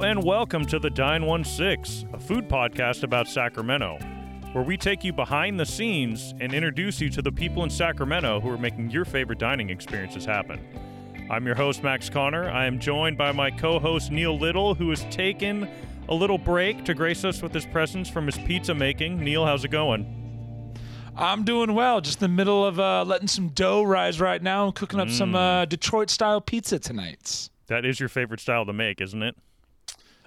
Hello and welcome to the Dine 16, a food podcast about Sacramento, where we take you behind the scenes and introduce you to the people in Sacramento who are making your favorite dining experiences happen. I'm your host, Max Connor. I am joined by my co host, Neill Little, who has taken a little break to grace us with his presence from his pizza making. Neill, how's it going? I'm doing well. Just in the middle of uh, letting some dough rise right now and cooking up some uh, Detroit style pizza tonight. That is your favorite style to make, isn't it?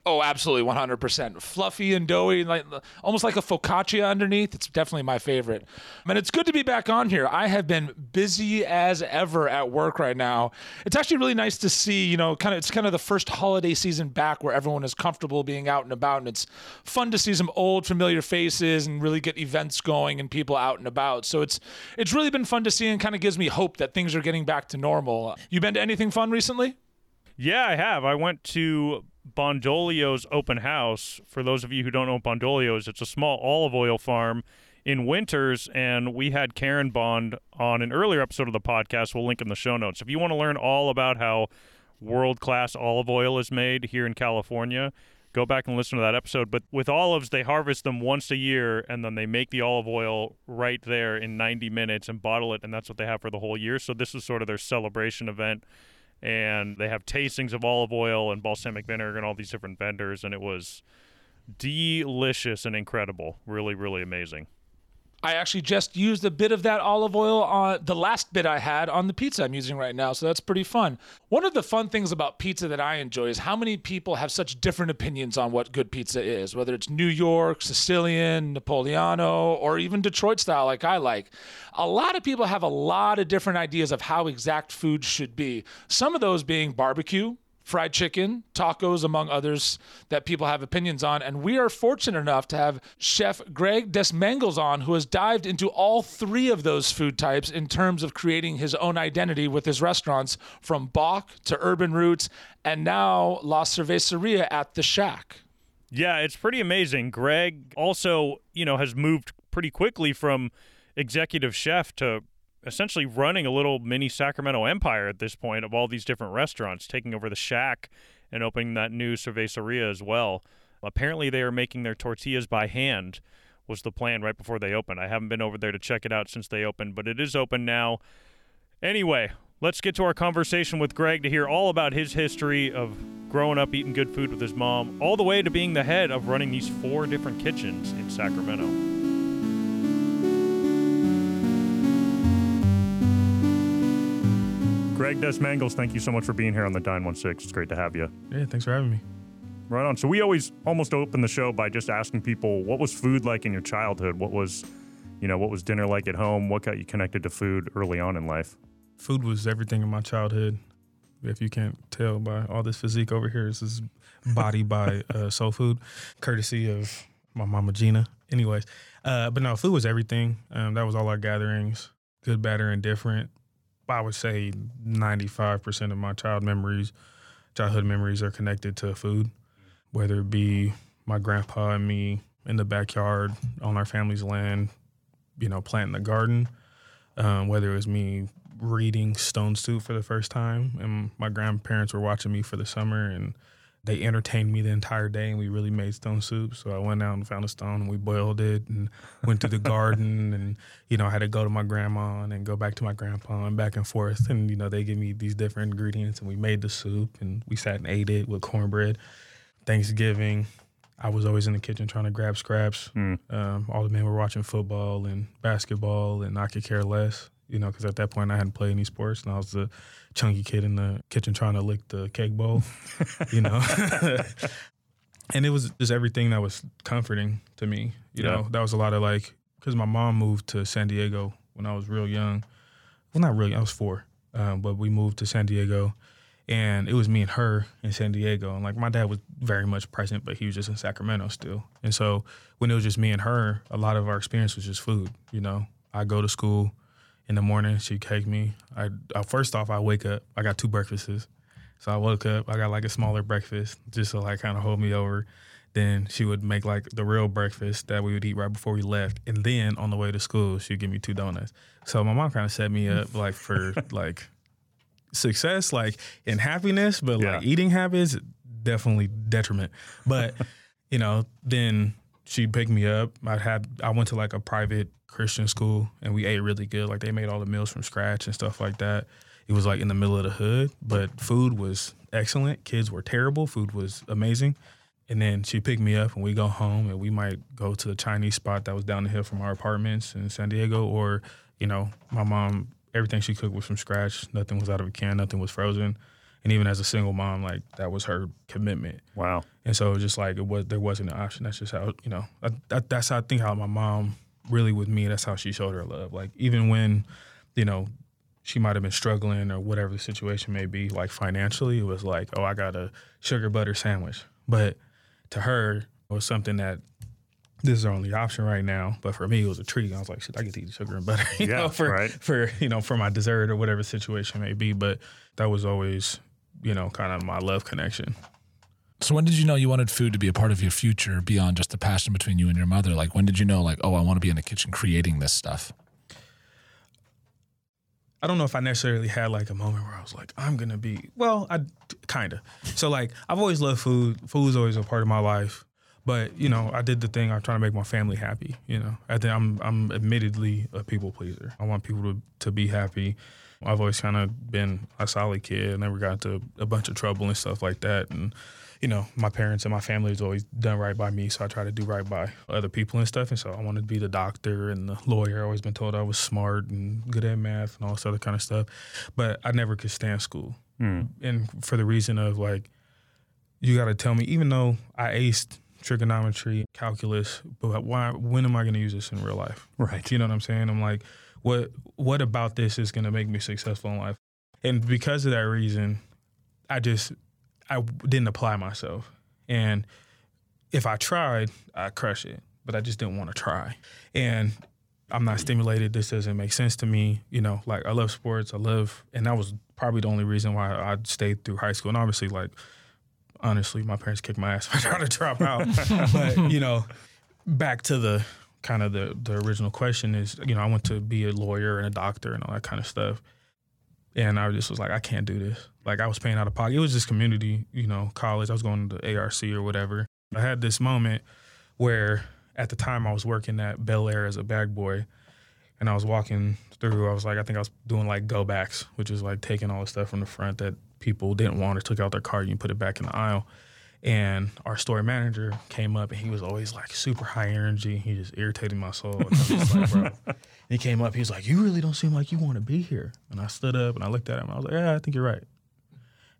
Oh, absolutely, 100%. Fluffy and doughy, like almost like a focaccia underneath. It's definitely my favorite. And it's good to be back on here. I have been busy as ever at work right now. It's actually really nice to see, you know, kind of it's kind of the first holiday season back where everyone is comfortable being out and about and it's fun to see some old familiar faces and really get events going and people out and about. So it's it's really been fun to see and kind of gives me hope that things are getting back to normal. You been to anything fun recently? Yeah, I have. I went to Bondolio's open house. For those of you who don't know Bondolio's, it's a small olive oil farm in Winters, and we had Karen Bond on an earlier episode of the podcast. We'll link in the show notes. If you want to learn all about how world class olive oil is made here in California, go back and listen to that episode. But with olives, they harvest them once a year, and then they make the olive oil right there in 90 minutes and bottle it, and that's what they have for the whole year. So this is sort of their celebration event and they have tastings of olive oil and balsamic vinegar and all these different vendors and it was delicious and incredible. Really really amazing I actually just used a bit of that olive oil on the last bit I had on the pizza I'm using right now, so that's pretty fun. One of the fun things about pizza that I enjoy is how many people have such different opinions on what good pizza is, whether it's New York, Sicilian, Napoleano, or even Detroit style like I like. A lot of people have a lot of different ideas of how exact food should be. Some of those being barbecue, fried chicken, tacos, among others that people have opinions on. And we are fortunate enough to have Chef Greg Desmangles on, who has dived into all three of those food types in terms of creating his own identity with his restaurants from Bawk to Urban Roots and now La Cerveceria at the Shack. Yeah, it's pretty amazing. Greg also, you know, has moved pretty quickly from executive chef to essentially running a little mini Sacramento empire at this point of all these different restaurants, taking over the shack and opening that new cerveceria as well. Apparently, they are making their tortillas by hand. Was the plan right before they opened? I haven't been over there to check it out since they opened, but it is open now. Anyway, let's get to our conversation with Greg to hear all about his history of growing up eating good food with his mom, all the way to being the head of running these four different kitchens in Sacramento. Greg Desmangles, thank you so much for being here on the Dine 16. It's great to have you. Yeah, thanks for having me. Right on. So we always almost open the show by just asking people what was food like in your childhood? What was, you know, what was dinner like at home? What got you connected to food early on in life? Food was everything in my childhood. If you can't tell by all this physique over here, this is body by uh, soul food, courtesy of my mama Gina. Anyways, uh, but no, food was everything. Um, that was all our gatherings, good, bad, or indifferent. I would say 95% of my child memories, childhood memories are connected to food, whether it be my grandpa and me in the backyard on our family's land, you know, planting the garden, um, whether it was me reading Stone Soup for the first time and my grandparents were watching me for the summer and they entertained me the entire day and we really made stone soup. So I went out and found a stone and we boiled it and went to the garden and, you know, I had to go to my grandma and then go back to my grandpa and back and forth. And, you know, they give me these different ingredients and we made the soup and we sat and ate it with cornbread. Thanksgiving, I was always in the kitchen trying to grab scraps. Mm. Um, all the men were watching football and basketball and I could care less you know, because at that point I hadn't played any sports, and I was the chunky kid in the kitchen trying to lick the cake bowl, you know. and it was just everything that was comforting to me. You yeah. know, that was a lot of like because my mom moved to San Diego when I was real young. Well, not really, I was four, um, but we moved to San Diego, and it was me and her in San Diego. And like my dad was very much present, but he was just in Sacramento still. And so when it was just me and her, a lot of our experience was just food. You know, I go to school in the morning. She'd cake me. I, I first off, I wake up. I got two breakfasts. So I woke up. I got like a smaller breakfast just to like kind of hold me over. Then she would make like the real breakfast that we would eat right before we left. And then on the way to school, she'd give me two donuts. So my mom kind of set me up like for like success, like in happiness, but yeah. like eating habits, definitely detriment. But you know, then she picked me up. I had I went to like a private Christian school, and we ate really good. Like they made all the meals from scratch and stuff like that. It was like in the middle of the hood, but food was excellent. Kids were terrible. Food was amazing. And then she picked me up, and we go home, and we might go to the Chinese spot that was down the hill from our apartments in San Diego, or you know, my mom everything she cooked was from scratch. Nothing was out of a can. Nothing was frozen. And even as a single mom, like that was her commitment. Wow. And so it was just like it was there wasn't an option. That's just how you know. I, that, that's how I think how my mom really with me. That's how she showed her love. Like even when, you know, she might have been struggling or whatever the situation may be, like financially, it was like, oh, I got a sugar butter sandwich. But to her, it was something that this is our only option right now. But for me, it was a treat. I was like, shit, I get to eat sugar and butter, you Yeah, know, for right. for you know for my dessert or whatever situation may be. But that was always, you know, kind of my love connection. So when did you know you wanted food to be a part of your future beyond just the passion between you and your mother? Like when did you know like, oh, I want to be in the kitchen creating this stuff? I don't know if I necessarily had like a moment where I was like, I'm gonna be well, I kind of. So like, I've always loved food. Food's always a part of my life. But you know, I did the thing. I'm trying to make my family happy. You know, I think I'm I'm admittedly a people pleaser. I want people to to be happy. I've always kind of been a solid kid. I never got into a bunch of trouble and stuff like that. And you know, my parents and my family has always done right by me, so I try to do right by other people and stuff. And so I wanted to be the doctor and the lawyer. I always been told I was smart and good at math and all this other kind of stuff, but I never could stand school. Hmm. And for the reason of like, you got to tell me, even though I aced trigonometry, calculus, but why? When am I going to use this in real life? Right. You know what I'm saying? I'm like, what? What about this is going to make me successful in life? And because of that reason, I just I didn't apply myself. And if I tried, I crush it. But I just didn't want to try. And I'm not stimulated. This doesn't make sense to me. You know, like I love sports. I love, and that was probably the only reason why I stayed through high school. And obviously, like honestly, my parents kicked my ass for trying to drop out. but you know, back to the kind of the the original question is, you know, I went to be a lawyer and a doctor and all that kind of stuff. And I just was like, I can't do this. Like I was paying out of pocket. It was just community, you know, college. I was going to ARC or whatever. I had this moment where at the time I was working at Bel Air as a bag boy and I was walking through, I was like, I think I was doing like go backs, which is like taking all the stuff from the front that people didn't want or took out their cart and you put it back in the aisle. And our store manager came up and he was always like super high energy. He just irritated my soul. And like, he came up, he was like, You really don't seem like you want to be here. And I stood up and I looked at him. I was like, Yeah, I think you're right.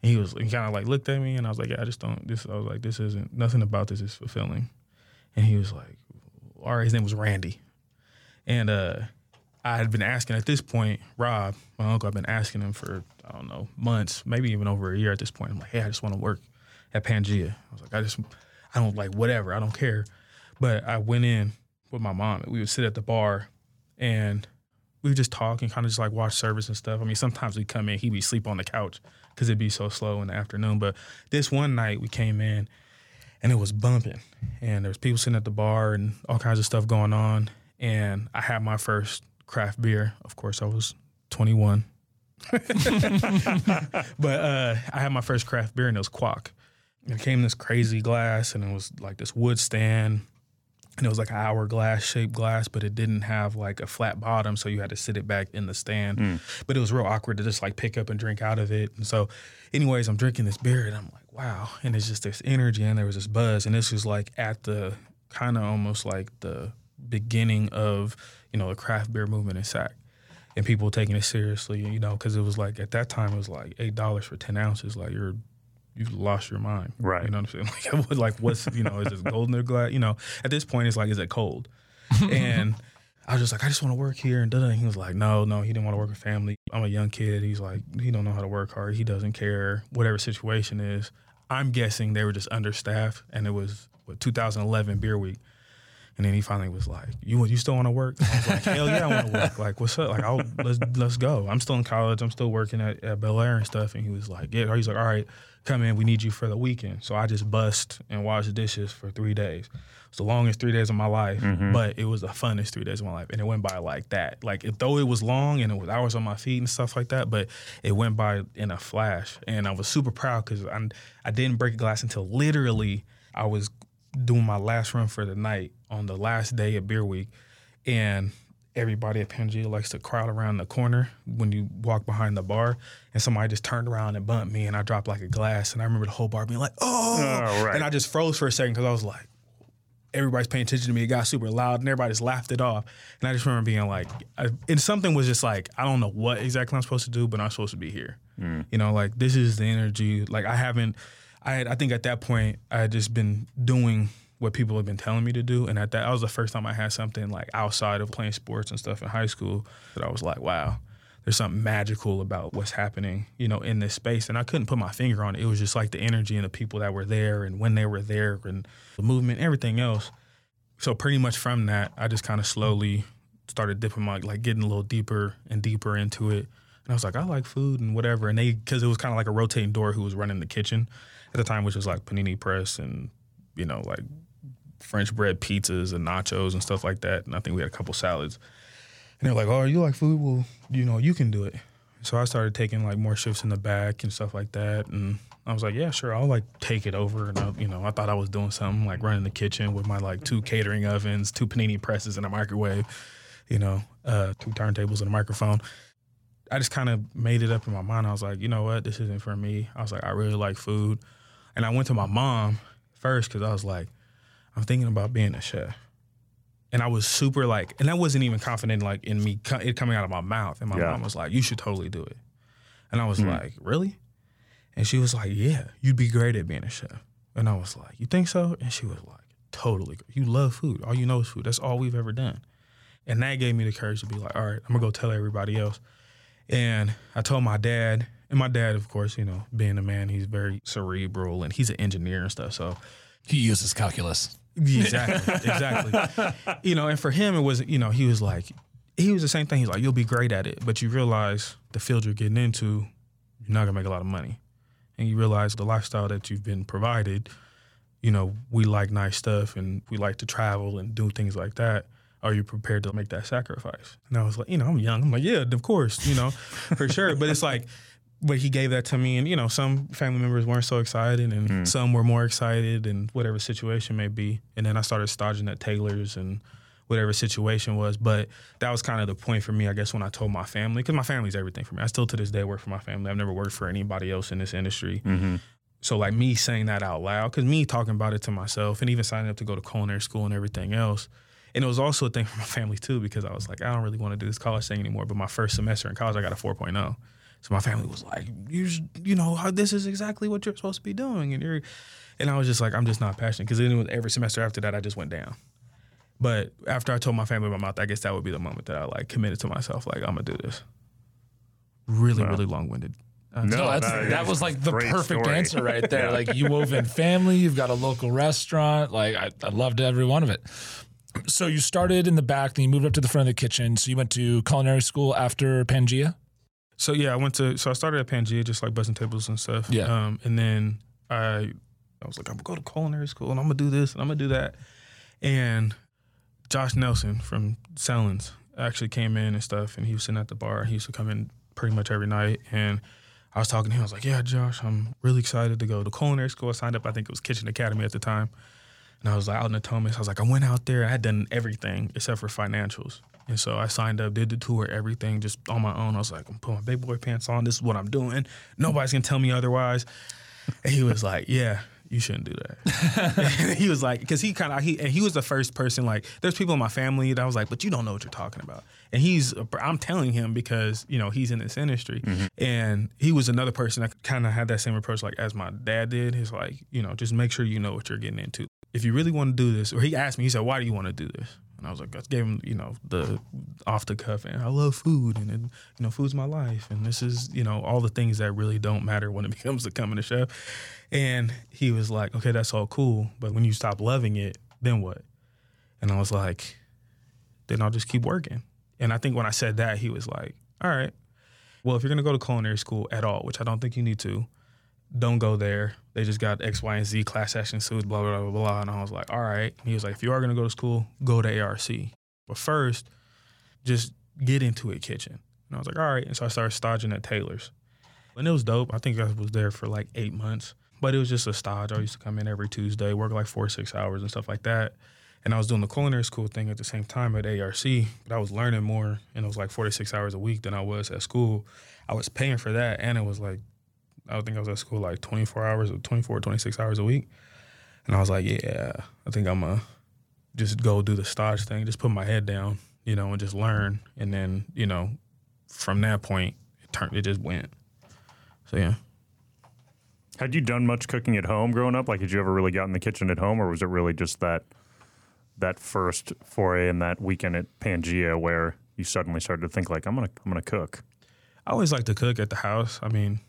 And he was he kind of like looked at me and I was like, Yeah, I just don't this I was like, This isn't nothing about this is fulfilling. And he was like, All right, his name was Randy. And uh I had been asking at this point, Rob, my uncle, I've been asking him for, I don't know, months, maybe even over a year at this point. I'm like, hey, I just want to work at Pangaea. I was like, I just, I don't like whatever, I don't care. But I went in with my mom we would sit at the bar and we would just talk and kind of just like watch service and stuff. I mean, sometimes we come in, he'd be sleep on the couch because it'd be so slow in the afternoon. But this one night we came in and it was bumping and there was people sitting at the bar and all kinds of stuff going on. And I had my first craft beer. Of course, I was 21. but uh, I had my first craft beer and it was Kwak. It came this crazy glass and it was like this wood stand. And it was like an hourglass shaped glass, but it didn't have like a flat bottom, so you had to sit it back in the stand. Hmm. But it was real awkward to just like pick up and drink out of it. And so, anyways, I'm drinking this beer and I'm like, wow. And it's just this energy and there was this buzz. And this was like at the kind of almost like the beginning of, you know, the craft beer movement in SAC. And people taking it seriously, you know, because it was like at that time it was like eight dollars for ten ounces. Like you're you've lost your mind. Right. You know what I'm saying? Like, like what's you know, is it golden or glass? You know, at this point it's like, is it cold? and I was just like, I just want to work here and And he was like, No, no, he didn't want to work with family. I'm a young kid. He's like, he don't know how to work hard. He doesn't care. Whatever situation is. I'm guessing they were just understaffed and it was what 2011 beer week. And then he finally was like, "You you still want to work?" I was like, "Hell yeah, I want to work. Like, what's up? Like, I'll let's let's go. I'm still in college. I'm still working at, at Bel Air and stuff." And he was like, "Yeah." He's like, "All right, come in. We need you for the weekend." So I just bust and wash the dishes for three days. It's the longest three days of my life, mm-hmm. but it was the funnest three days of my life, and it went by like that. Like, though it was long and it was hours on my feet and stuff like that, but it went by in a flash, and I was super proud because I I didn't break a glass until literally I was doing my last run for the night on the last day of beer week and everybody at Pangaea likes to crowd around the corner when you walk behind the bar. And somebody just turned around and bumped me and I dropped like a glass. And I remember the whole bar being like oh, Oh, right. and I just froze for a second because I was like everybody's paying attention to me. It got super loud and everybody just laughed it off. And I just remember being like I, and something was just like I don't know what exactly I'm supposed to do but I'm supposed to be here. Hmm. You know like this is the energy. Like I haven't I had, I think at that point I had just been doing what people have been telling me to do, and at that, that was the first time I had something like outside of playing sports and stuff in high school that I was like, wow, there's something magical about what's happening, you know, in this space, and I couldn't put my finger on it. It was just like the energy and the people that were there, and when they were there, and the movement, everything else. So pretty much from that, I just kind of slowly started dipping my like getting a little deeper and deeper into it. And I was like, I like food and whatever. And they, because it was kind of like a rotating door who was running the kitchen at the time, which was like Panini Press and, you know, like French bread pizzas and nachos and stuff like that. And I think we had a couple salads. And they're like, oh, you like food? Well, you know, you can do it. So I started taking like more shifts in the back and stuff like that. And I was like, yeah, sure, I'll like take it over. And I, you know, I thought I was doing something like running the kitchen with my like two catering ovens, two panini presses, and a microwave. You know, uh, two turntables and a microphone. I just kind of made it up in my mind. I was like, you know what, this isn't for me. I was like, I really like food, and I went to my mom first because I was like, I'm thinking about being a chef. And I was super like, and I wasn't even confident like in me co- it coming out of my mouth. And my Yeah. mom was like, "You should totally do it." And I was hmm. like, "Really?" And she was like, "Yeah, you'd be great at being a chef." And I was like, "You think so?" And she was like, "Totally. You love food. All you know is food. That's all we've ever done." And that gave me the courage to be like, "All right, I'm gonna go tell everybody else." And I told my dad, and my dad, of course, you know, being a man, he's very cerebral and he's an engineer and stuff. So He uses calculus. Exactly, exactly. you know, and for him, it was, you know, he was like, he was the same thing. He's like, you'll be great at it, but you realize the field you're getting into, you're not gonna make a lot of money, and you realize the lifestyle that you've been provided. You know, we like nice stuff and we like to travel and do things like that. Are you prepared to make that sacrifice? And I was like, you know, I'm young. I'm like, yeah, of course, you know, for sure. But it's like, but he gave that to me, and you know, some family members weren't so excited, and hmm. some were more excited, and whatever situation may be. And then I started staging at Taylor's and whatever situation was. But that was kind of the point for me, I guess, when I told my family, because my family's everything for me. I still to this day work for my family. I've never worked for anybody else in this industry. Mm-hmm. So like me saying that out loud, because me talking about it to myself, and even signing up to go to culinary school and everything else. And it was also a thing for my family too, because I was like, I don't really want to do this college thing anymore. But my first semester in college, I got a 4.0. So my family was like, you, sh- you know, this is exactly what you're supposed to be doing, and you're, and I was just like, I'm just not passionate, because then every semester after that, I just went down. But after I told my family my mouth, I guess that would be the moment that I like committed to myself, like I'm gonna do this. Really, Wow. really long winded. No, No, that's, that that is was like the perfect story. answer right there. Yeah. Like you wove in family, you've got a local restaurant. Like I, I loved every one of it. So you started in the back, then you moved up to the front of the kitchen. So you went to culinary school after Pangaea. So yeah, I went to so I started at Pangaea, just like bussing tables and stuff. Yeah. Um, and then I I was like, I'm gonna go to culinary school and I'm gonna do this and I'm gonna do that. And Josh Nelson from Selland's actually came in and stuff, and he was sitting at the bar. He used to come in pretty much every night, and I was talking to him. I was like, "Yeah, Josh, I'm really excited to go to culinary school." I signed up. I think it was Kitchen Academy at the time, and I was like out in Natomas. I was like, I went out there. I had done everything except for financials, and so I signed up, did the tour, everything just on my own. I was like, I'm putting my big boy pants on. This is what I'm doing. Nobody's gonna tell me otherwise. And he was like, Yeah, you shouldn't do that. And he was like, because he kind of he and he was the first person. Like, there's people in my family that I was like, but you don't know what you're talking about. And he's, I'm telling him because you know he's in this industry, mm-hmm. and he was another person that kind of had that same approach, like as my dad did. He's like, you know, just make sure you know what you're getting into. If you really want to do this, or he asked me, he said, why do you want to do this? And I was like, I gave him, you know, the off the cuff, and I love food, and it, you know, food's my life, and this is, you know, all the things that really don't matter when it comes to coming to chef. And he was like, okay, that's all cool, but when you stop loving it, then what? And I was like, then I'll just keep working. And I think when I said that, he was like, all right, well, if you're gonna go to culinary school at all, which I don't think you need to, don't go there. They just got X, Y, and Z class action suits, blah, blah, blah, blah. And I was like, all right. He was like, if you are gonna go to school, go to ARC. But first, just get into a kitchen. And I was like, all right. And so I started staging at Taylor's. And it was dope. I think I was there for like eight months. But it was just a stage. I used to come in every Tuesday, work like four six hours and stuff like that. And I was doing the culinary school thing at the same time at ARC, but I was learning more and it was like 46 hours a week than I was at school. I was paying for that and it was like, I think I was at school like 24 hours or 24, 26 hours a week. And I was like, yeah, I think I'm going to just go do the stage thing, just put my head down, you know, and just learn. And then, you know, from that point, it turned, it just went. So, yeah. Had you done much cooking at home growing up? Like, had you ever really got in the kitchen at home, or was it really just that that first foray and that weekend at Pangaea where you suddenly started to think like, I'm gonna I'm gonna cook? I always like to cook at the house. I mean,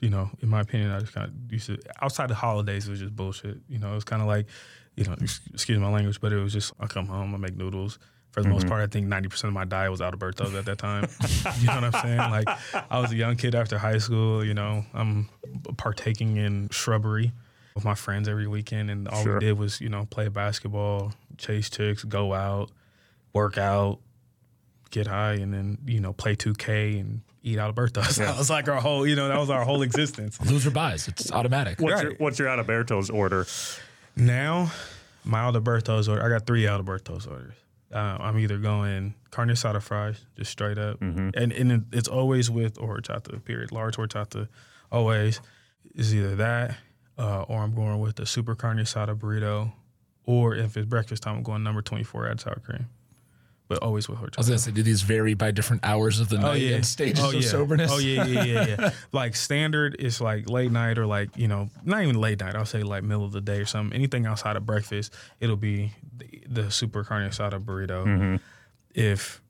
you know, in my opinion, I just kind of used to. Outside the holidays, it was just bullshit. You know, it was kind of like, you know, excuse my language, but it was just I come home, I make noodles. For the most mm-hmm. part, I think ninety percent of my diet was Adalberto's at that time. you know what I'm saying? Like, I was a young kid after high school. You know, I'm partaking in shrubbery with my friends every weekend, and all Sure. we did was, you know, play basketball, chase chicks, go out, work out, get high, and then you know play 2K and eat Alberto's. That was like our whole, you know, that was our whole existence. Loser buys. It's automatic. What's your Right. what's your Adalberto's order? Now, my Alberto's order, I got three Alberto's orders. Uh, I'm either going carne asada fries, just straight up, and and it's always with horchata. Period, large horchata, always. Is either that, uh, or I'm going with the super carne asada burrito, or if it's breakfast time, I'm going number 24 add sour cream, but always with horchata. I was gonna say, do these vary by different hours of the oh, night and stages oh, of soberness? Oh yeah, yeah, yeah, yeah. like standard is like late night or like you know not even late night. I'll say like middle of the day or something. Anything outside of breakfast, it'll be the, the super carne asada burrito. Mm-hmm. If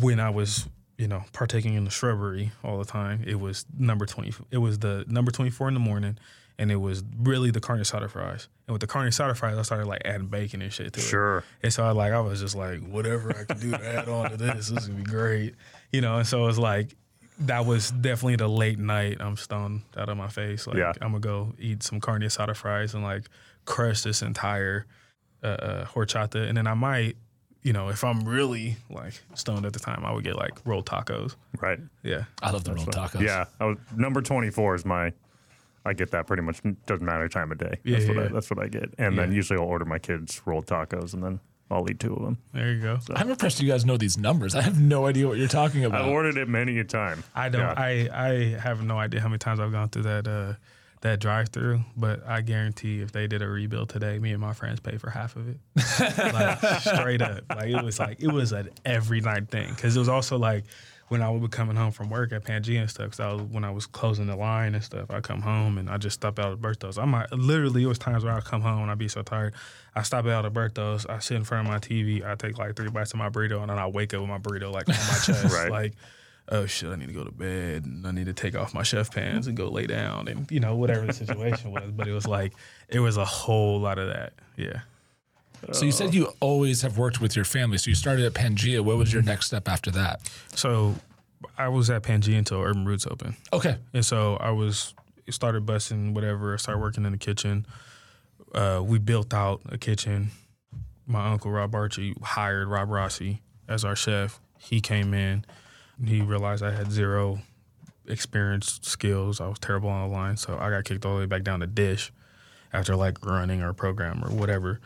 when I was you know partaking in the shrubbery all the time, it was number twenty. It was the number twenty four in the morning. And it was really the carne asada fries. And with the carne asada fries, I started like adding bacon and shit to it. Sure. And so I like I was just like, whatever I can do to add on to this, this is gonna be great. You know, and so it's like that was definitely the late night. I'm stoned out of my face. Like Yeah. I'm gonna go eat some carne asada fries and like crush this entire uh, uh, horchata, and then I might, you know, if I'm really like stoned at the time, I would get like rolled tacos. Right. Yeah, I love the rolled tacos. Yeah. I was, number 24 is my. I get that pretty much. Doesn't matter time of day. Yeah, that's what I, that's what I get. And then usually I'll order my kids rolled tacos, and then I'll eat two of them. there you go. I'm impressed you guys know these numbers. I have no idea what you're talking about. I've ordered it many a time. I don't. Yeah. I I have no idea how many times I've gone through that uh, that drive through, but I guarantee if they did a rebuild today, me and my friends pay for half of it. like straight up, like it was like it was an every night thing because it was also like when I would be coming home from work at Pangaea and stuff. Cause I was when I was closing the line and stuff. I come home and I just stop out at Bertos. I might literally it was times where I come home and I'd be so tired. I stop out at Bertos. I sit in front of my TV. I take like three bites of my burrito and then I wake up with my burrito like on my chest, Right. like oh shit, I need to go to bed and I need to take off my chef pants and go lay down and you know whatever the situation was. But it was like it was a whole lot of that. Yeah. So you said you always have worked with your family. So you started at Pangaea. What was your next step after that? So I was at Pangaea until Urban Roots opened, Okay. and so I was started busting whatever. I Started working in the kitchen. Uh, we built out a kitchen. My uncle Rob Archie hired Rob Rossi as our chef. He came in. And he realized I had zero experience skills. I was terrible on the line, so I got kicked all the way back down to dish after like running our program or whatever.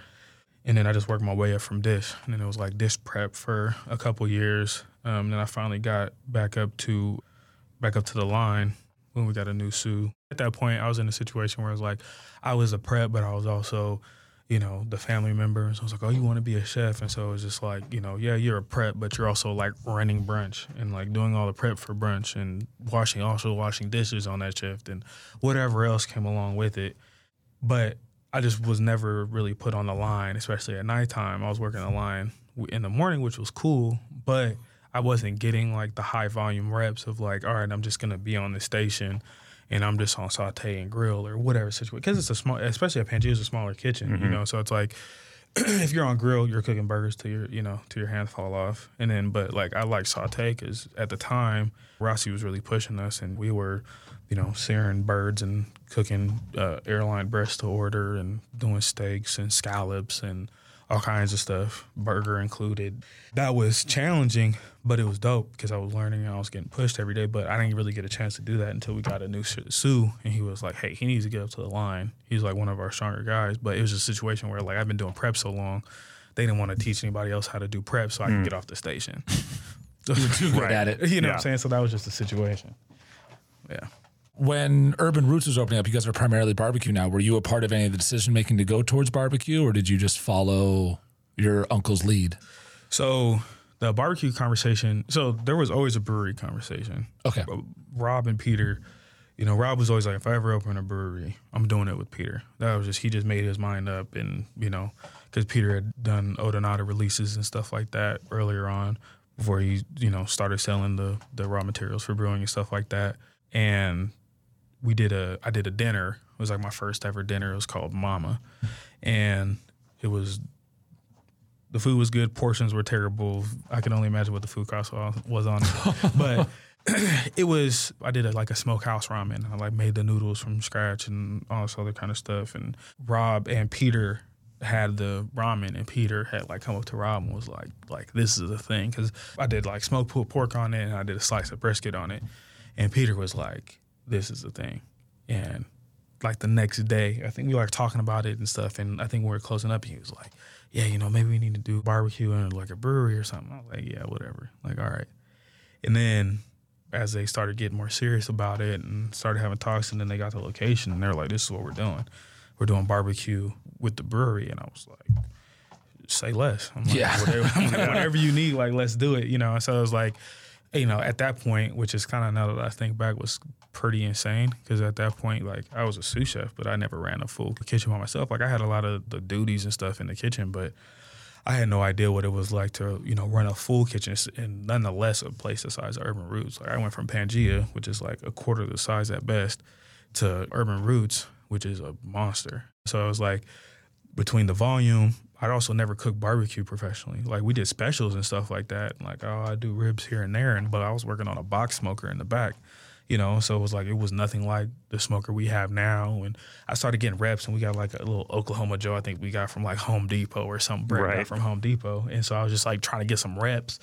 And then I just worked my way up from dish, and then it was like dish prep for a couple years. Um, then I finally got back up to back up to the line when we got a new sous. At that point, I was in a situation where it was like I was a prep, but I was also, you know, the family member. So I was like, oh, you want to be a chef? And so it was just like, you know, yeah, you're a prep, but you're also like running brunch and like doing all the prep for brunch and washing, also washing dishes on that shift and whatever else came along with it. But I just was never really put on the line, especially at nighttime. I was working the line in the morning, which was cool, but I wasn't getting like the high volume reps of like, all right, I'm just gonna be on the station and I'm just on saute and grill or whatever situation. Because it's a small, especially at Pangaea, it's a smaller kitchen, you mm-hmm. know. So it's like if you're on grill, you're cooking burgers to your you know to your hands fall off. And then, but like I like saute because at the time Rossi was really pushing us, and we were, you know, searing birds and cooking uh, airline breast to order and doing steaks and scallops and all kinds of stuff, burger included. That was challenging, but it was dope because I was learning and I was getting pushed every day. But I didn't really get a chance to do that until we got a new sous, and he was like, "Hey, he needs to get up to the line." He's like one of our stronger guys, but it was a situation where like I've been doing prep so long, they didn't want to teach anybody else how to do prep, so I could get off the station. You were too good at it. You know what I'm saying? So that was just a situation. Yeah. When Urban Roots was opening up, you guys are primarily barbecue now. Were you a part of any of the decision making to go towards barbecue, or did you just follow your uncle's lead? So the barbecue conversation. So there was always a brewery conversation. Okay. Rob and Peter, you know, Rob was always like, if I ever open a brewery, I'm doing it with Peter. That was just he just made his mind up, and you know, because Peter had done Odonata releases and stuff like that earlier on before he you know started selling the the raw materials for brewing and stuff like that. And we did a I did a dinner. It was like my first ever dinner. It was called Mama, and it was the food was good. Portions were terrible. I can only imagine what the food cost was on it, but it was. I did a, like a smokehouse ramen. I like made the noodles from scratch and all this other kind of stuff. And Rob and Peter had the ramen, and Peter had like come up to Rob and was like, like this is the thing because I did like smoked pulled pork on it, and I did a slice of brisket on it, and Peter was like, this is the thing, and like the next day, I think we were like talking about it and stuff, and I think we were closing up. And he was like, "Yeah, you know, maybe we need to do barbecue in like a brewery or something." I was like, "Yeah, whatever." Like, all right. And then as they started getting more serious about it and started having talks, and then they got the location, and they're like, "This is what we're doing. We're doing barbecue with the brewery." And I was like, "Say less." I'm like, Yeah. whatever, whatever you need, like let's do it. You know. So it was like, you know, at that point, which is kind of now that I think back, was pretty insane because at that point, like I was a sous chef, but I never ran a full kitchen by myself. Like I had a lot of the duties and stuff in the kitchen, but I had no idea what it was like to, you know, run a full kitchen and nonetheless a place the size of Urban Roots. Like I went from Pangaea, which is like a quarter the size at best, to Urban Roots, which is a monster. So I was like, between the volume, I'd also never cooked barbecue professionally. Like we did specials and stuff like that. Like, oh, I do ribs here and there, and but I was working on a box smoker in the back. You know, so it was like it was nothing like the smoker we have now. And I started getting reps, and we got like a little Oklahoma Joe. I think we got from like Home Depot or something. Right. from Home Depot, and so I was just like trying to get some reps.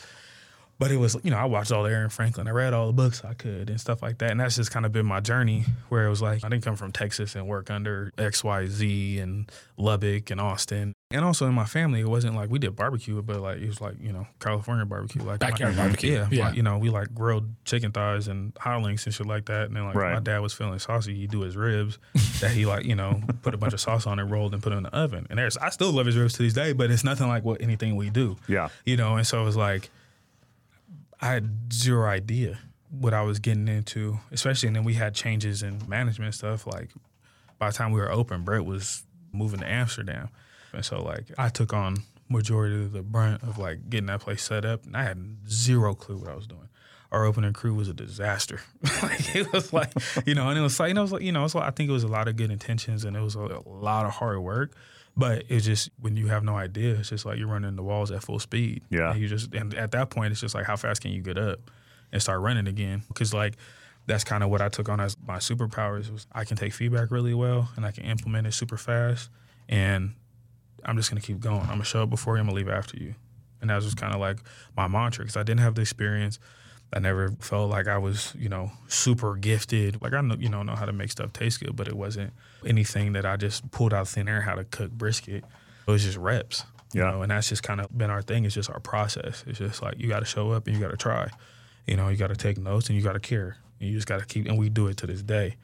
But it was, you know, I watched all the Aaron Franklin. I read all the books I could and stuff like that. And that's just kind of been my journey where it was like, I didn't come from Texas and work under XYZ and Lubbock and Austin. And also in my family, it wasn't like we did barbecue, but like it was like, you know, California barbecue. Like Backyard my- barbecue. Yeah. Yeah. like, you know, we like grilled chicken thighs and hot links and shit like that. And then like Right. my dad was feeling saucy. He'd do his ribs that he like, you know, put a bunch of sauce on it, rolled and put it in the oven. And there's, I still love his ribs to this day, but it's nothing like what anything we do Yeah. you know and so it was like i had zero idea what i was getting into especially and then we had changes in management stuff like by the time we were open brett was moving to amsterdam and so like i took on majority of the brunt of like getting that place set up and i had zero clue what i was doing our opening crew was a disaster. like it was like, you know, and it was like, you know, it was like, you know, it's like, I think it was a lot of good intentions and it was a, a lot of hard work. But it's just when you have no idea, it's just like you're running the walls at full speed. Yeah. And you just and at that point, it's just like how fast can you get up and start running again? Because like that's kind of what I took on as my superpowers was I can take feedback really well and I can implement it super fast. And I'm just gonna keep going. I'm gonna show up before you. I'm gonna leave after you. And that was just kind of like my mantra because I didn't have the experience. I never felt like I was, you know, super gifted. Like I know, you know, know how to make stuff taste good, but it wasn't anything that I just pulled out of thin air how to cook brisket. It was just reps. You Yeah. know, and that's just kind of been our thing. It's just our process. It's just like you got to show up and you got to try. You know, you got to take notes and you got to care. And you just got to keep. And we do it to this day.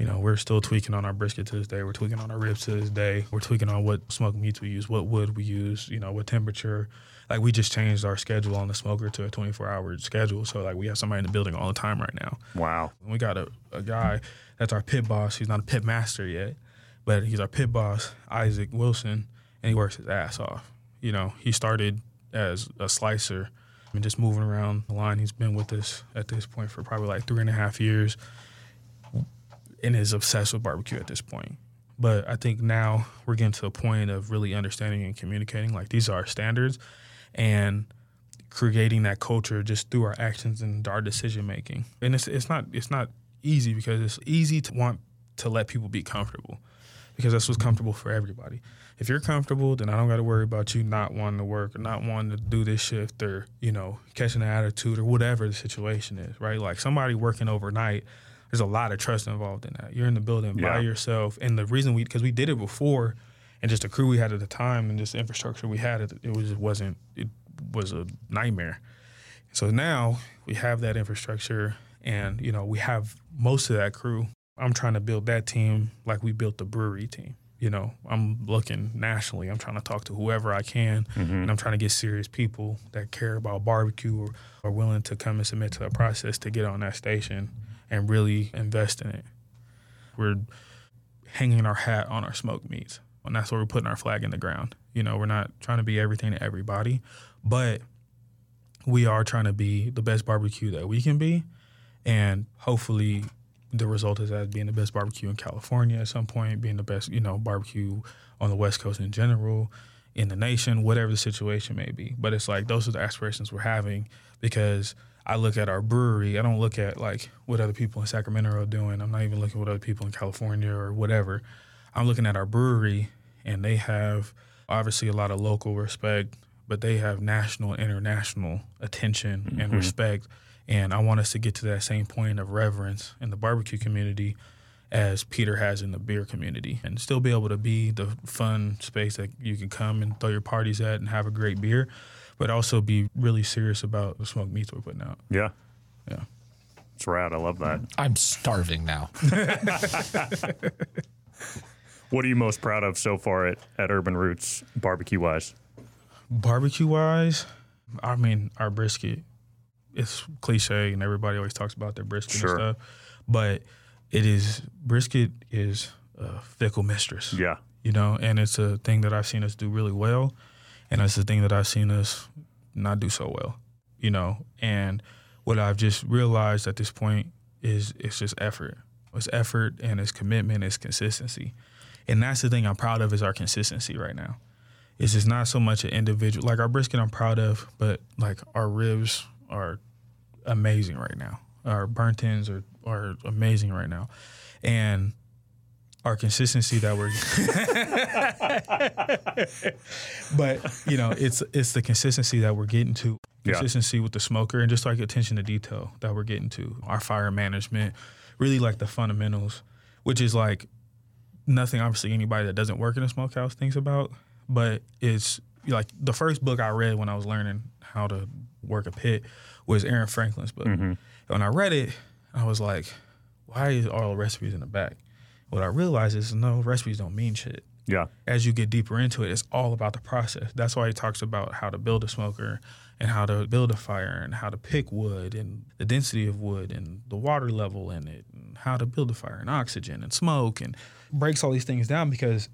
You know, we're still tweaking on our brisket to this day. We're tweaking on our ribs to this day. We're tweaking on what smoked meats we use, what wood we use, you know, what temperature. Like we just changed our schedule on the smoker to a 24 hour schedule. So like we have somebody in the building all the time right now. Wow. We got a, a guy that's our pit boss. He's not a pit master yet, but he's our pit boss, Isaac Wilson, and he works his ass off. You know, he started as a slicer and just moving around the line. He's been with us at this point for probably like three and a half years and is obsessed with barbecue at this point. But I think now we're getting to a point of really understanding and communicating. Like these are our standards, and creating that culture just through our actions and our decision making. And it's it's not it's not easy because it's easy to want to let people be comfortable because that's what's comfortable for everybody. If you're comfortable, then I don't got to worry about you not wanting to work or not wanting to do this shift or you know catching an attitude or whatever the situation is. Right? Like somebody working overnight. There's a lot of trust involved in that. You're in the building Yeah. by yourself, and the reason we because we did it before, and just the crew we had at the time and just the infrastructure we had, it, it was it wasn't it was a nightmare. So now we have that infrastructure, and you know we have most of that crew. I'm trying to build that team like we built the brewery team. You know, I'm looking nationally. I'm trying to talk to whoever I can, mm-hmm. and I'm trying to get serious people that care about barbecue or are willing to come and submit to a process to get on that station and really invest in it. We're hanging our hat on our smoked meats, and that's where we're putting our flag in the ground. You know, we're not trying to be everything to everybody, but we are trying to be the best barbecue that we can be, and hopefully, the result is as being the best barbecue in California at some point, being the best, you know, barbecue on the West Coast in general, in the nation, whatever the situation may be. But it's like those are the aspirations we're having because I look at our brewery. I don't look at like what other people in Sacramento are doing. I'm not even looking at what other people in California or whatever. I'm looking at our brewery, and they have obviously a lot of local respect, but they have national and international attention and mm-hmm. respect. And I want us to get to that same point of reverence in the barbecue community as Peter has in the beer community and still be able to be the fun space that you can come and throw your parties at and have a great beer, but also be really serious about the smoked meats we're putting out. Yeah. Yeah. It's rad. I love that. Mm. I'm starving now. What are you most proud of so far at, at Urban Roots barbecue wise? Barbecue wise, I mean, our brisket, it's cliche and everybody always talks about their brisket Sure. and stuff, but it is, brisket is a fickle mistress. Yeah. you know, and it's a thing that I've seen us do really well, and it's the thing that I've seen us not do so well, you know. And what I've just realized at this point is it's just effort. It's effort and it's commitment, it's consistency, and that's the thing I'm proud of is our consistency right now. It's just not so much an individual like our brisket I'm proud of, but like our ribs are amazing right now. Our burnt ends are are amazing right now, and our consistency that we're but you know it's it's the consistency that we're getting to. Yeah. consistency with the smoker and just like attention to detail that we're getting to. Our fire management really like the fundamentals which is like nothing obviously anybody that doesn't work in a smokehouse thinks about but it's like the first book i read when i was learning how to work a pit was aaron franklin's book. Mm-hmm. When i read it i was like why is all the recipes in the back what i realized is no recipes don't mean shit Yeah. as you get deeper into it, it's all about the process. That's why he talks about how to build a smoker and how to build a fire and how to pick wood and the density of wood and the water level in it and how to build a fire and oxygen and smoke and breaks all these things down because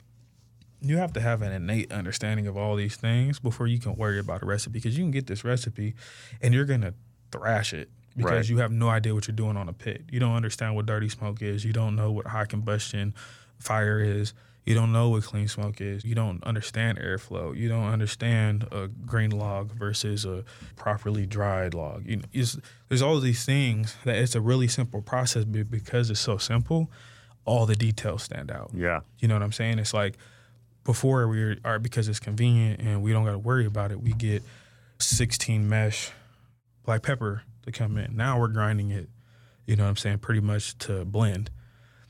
you have to have an innate understanding of all these things before you can worry about a recipe because you can get this recipe and you're going to thrash it because Right. you have no idea what you're doing on a pit. You don't understand what dirty smoke is. You don't know what high combustion fire is. You don't know what clean smoke is. You don't understand airflow. You don't understand a green log versus a properly dried log. You know, there's all these things that it's a really simple process, but because it's so simple, all the details stand out. Yeah. You know what I'm saying? It's like before we are because it's convenient and we don't got to worry about it. We get 16 mesh black pepper to come in. Now we're grinding it. You know what I'm saying? Pretty much to blend.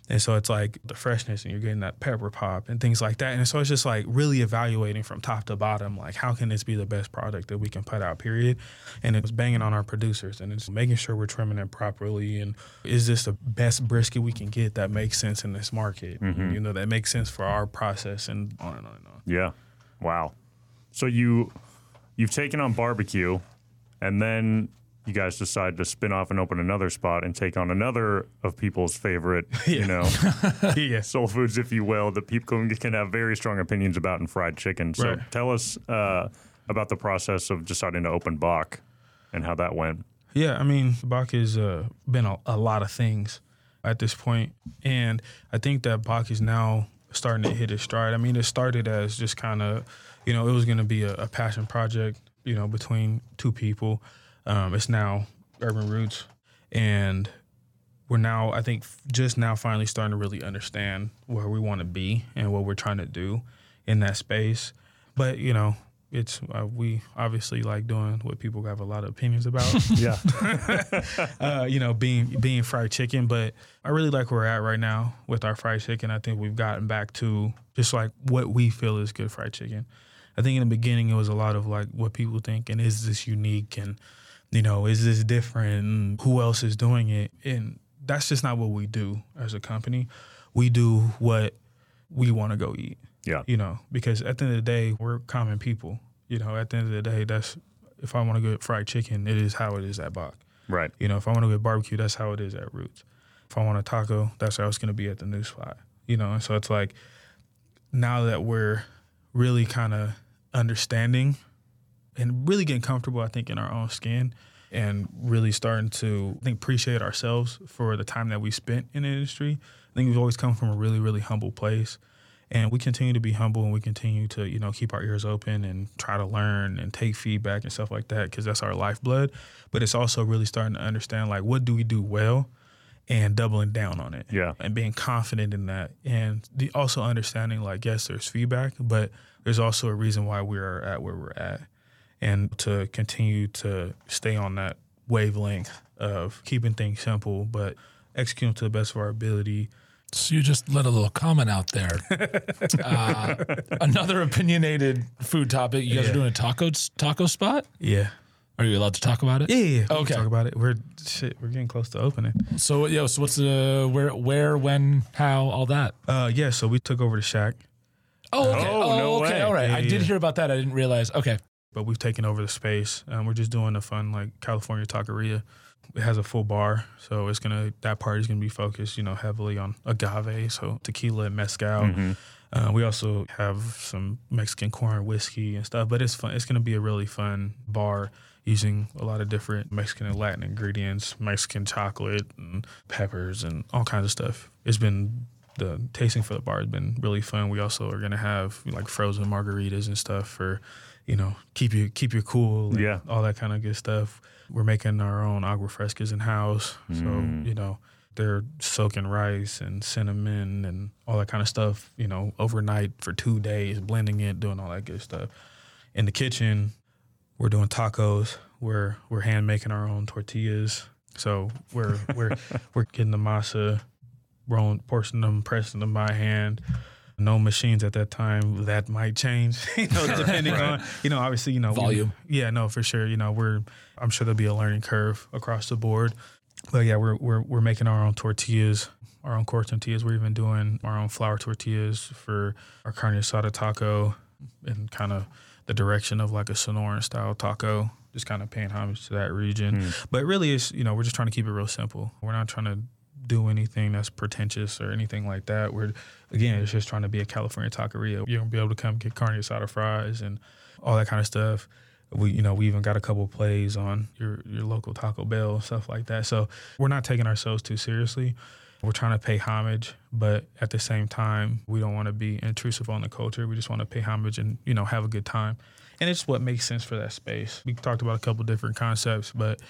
And so it's like the freshness and you're getting that pepper pop and things like that. And so it's just like really evaluating from top to bottom, like how can this be the best product that we can put out, period. And it's banging on our producers and it's making sure we're trimming it properly. And is this the best brisket we can get that makes sense in this market? Mm-hmm. You know, that makes sense for our process and on and on and on. Yeah. Wow. So you you've taken on barbecue and then you guys decide to spin off and open another spot and take on another of people's favorite, you know, soul foods, if you will, that people can, can have very strong opinions about in fried chicken. So Right. tell us uh, about the process of deciding to open Bawk and how that went. Yeah, I mean, Bawk has uh, been a, a lot of things at this point, and I think that Bawk is now starting to hit its stride. I mean, it started as just kind of, you know, it was going to be a, a, passion project, you know, between two people. Um, it's now Urban Roots, and we're now, I think, just now finally starting to really understand where we want to be and what we're trying to do in that space. But you know, it's uh, we obviously like doing what people have a lot of opinions about. yeah, uh, you know, being being fried chicken. But I really like where we're at right now with our fried chicken. I think we've gotten back to just like what we feel is good fried chicken. I think in the beginning it was a lot of like what people think and is this unique and you know is this different who else is doing it and that's just not what we do as a company. We do what we want to go eat. Yeah. You know, because at the end of the day, we're common people. You know, at the end of the day, that's if I want to get fried chicken, it is how it is at Bawk. Right. You know, if I want to get barbecue, that's how it is at Roots. If I want a taco, that's how it's going to be at the new spot. You know, and so it's like now that we're really kind of understanding and really getting comfortable, I think, in our own skin and really starting to I think appreciate ourselves for the time that we spent in the industry. I think we've always come from a really, really humble place and we continue to be humble and we continue to you know keep our ears open and try to learn and take feedback and stuff like that because that's our lifeblood. But it's also really starting to understand like what do we do well and doubling down on it yeah. and being confident in that. And the, also understanding like yes there's feedback but there's also a reason why we're at where we're at and to continue to stay on that wavelength of keeping things simple but executing to the best of our ability so you just let a little comment out there. uh, another opinionated food topic. You guys yeah. are doing a taco taco spot. Yeah. Are you allowed to talk about it? Yeah, yeah. yeah. Okay. Talk about it. We're shit. We're getting close to opening. So, yo, so what's the where, where, when, how, all that? Uh, yeah. So we took over the shack. Oh, okay. Oh, oh no okay. Way. All right. Yeah, I did hear about that. I didn't realize. Okay. But we've taken over the space. Um, we're just doing a fun like California taqueria it has a full bar, so it's gonna that part is gonna be focused, you know, heavily on agave, so tequila and mezcal. Mm-hmm. Uh, we also have some Mexican corn whiskey and stuff, but it's fun. It's gonna be a really fun bar using a lot of different Mexican and Latin ingredients, Mexican chocolate and peppers and all kinds of stuff. It's been the tasting for the bar has been really fun. We also are gonna have like frozen margaritas and stuff for, you know, keep you keep you cool. yeah, all that kind of good stuff. We're making our own agua frescas in house. Mm. So, you know, they're soaking rice and cinnamon and all that kind of stuff, you know, overnight for two days, blending it, doing all that good stuff. In the kitchen, we're doing tacos. We're we're hand making our own tortillas. So we're we're we're getting the masa, rolling, portioning them, pressing them by hand no machines at that time. That might change, you know, depending right. on, you know, obviously, you know, volume. We, yeah, no, for sure. You know, we're, I'm sure there'll be a learning curve across the board. But yeah, we're, we're, we're making our own tortillas, our own corn tortillas. We're even doing our own flour tortillas for our carne asada taco and kind of the direction of like a Sonoran style taco, just kind of paying homage to that region. Mm. But really, it's, you know, we're just trying to keep it real simple. We're not trying to do anything that's pretentious or anything like that. We're again, it's just trying to be a California taqueria. You're gonna be able to come get carne asada fries and all that kind of stuff. We, you know, we even got a couple plays on your your local Taco Bell stuff like that. So we're not taking ourselves too seriously. We're trying to pay homage, but at the same time, we don't want to be intrusive on the culture. We just want to pay homage and you know have a good time, and it's what makes sense for that space. We talked about a couple different concepts, but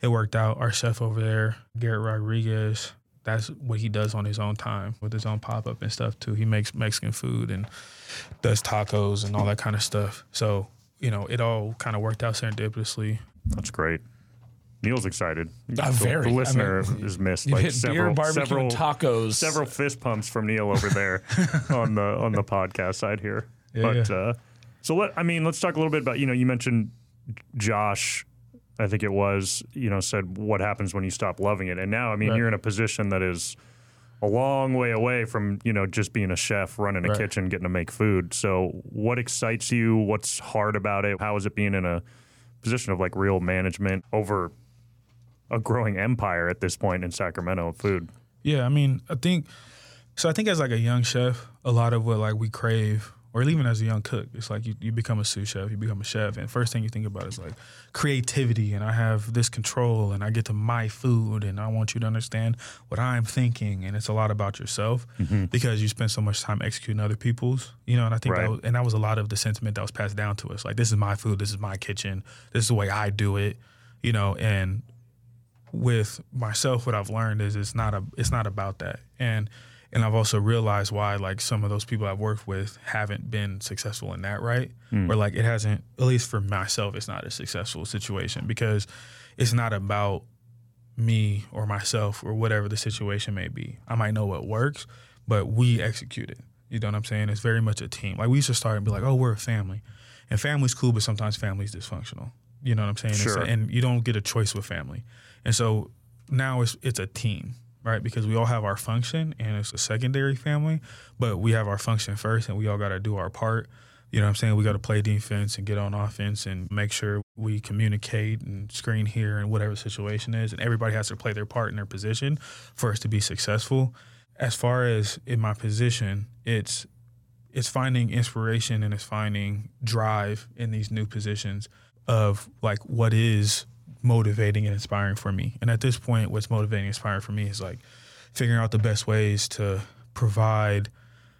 it worked out. Our chef over there, Garrett Rodriguez, that's what he does on his own time with his own pop up and stuff too. He makes Mexican food and does tacos and all that kind of stuff. So you know, it all kind of worked out serendipitously. That's great. Neill's excited. Uh, the, very. The listener I mean, is missed like several, beer, several tacos, several fist pumps from Neil over there on the on the podcast side here. Yeah, but yeah. Uh, so let I mean, let's talk a little bit about you know you mentioned Josh I think it was, you know, said what happens when you stop loving it. And now, I mean, right. you're in a position that is a long way away from, you know, just being a chef, running a right. kitchen, getting to make food. So, what excites you? What's hard about it? How is it being in a position of like real management over a growing empire at this point in Sacramento of food? Yeah, I mean, I think so. I think as like a young chef, a lot of what like we crave or even as a young cook, it's like you, you become a sous chef, you become a chef, and first thing you think about is like creativity, and I have this control, and I get to my food, and I want you to understand what I'm thinking, and it's a lot about yourself Mm-hmm. because you spend so much time executing other people's, you know, and I think Right. that was, and that was a lot of the sentiment that was passed down to us. Like this is my food, this is my kitchen, this is the way I do it, you know, and with myself what I've learned is it's not a it's not about that. And and I've also realized why like some of those people I've worked with haven't been successful in that, right? Hmm. Or like it hasn't at least for myself it's not a successful situation because it's not about me or myself or whatever the situation may be. I might know what works, but we execute it. You know what I'm saying? It's very much a team. Like we used to start and be like, oh, we're a family. And family's cool, but sometimes family's dysfunctional. You know what I'm saying? Sure. and you don't get a choice with family. And so now it's it's a team, right? Because we all have our function and it's a secondary family, but we have our function first and we all gotta do our part. You know what I'm saying? We got to play defense and get on offense and make sure we communicate and screen here and whatever situation is. And everybody has to play their part in their position for us to be successful. As far as in my position, it's it's finding inspiration and it's finding drive in these new positions of like what is motivating and inspiring for me. And at this point, what's motivating and inspiring for me is like figuring out the best ways to provide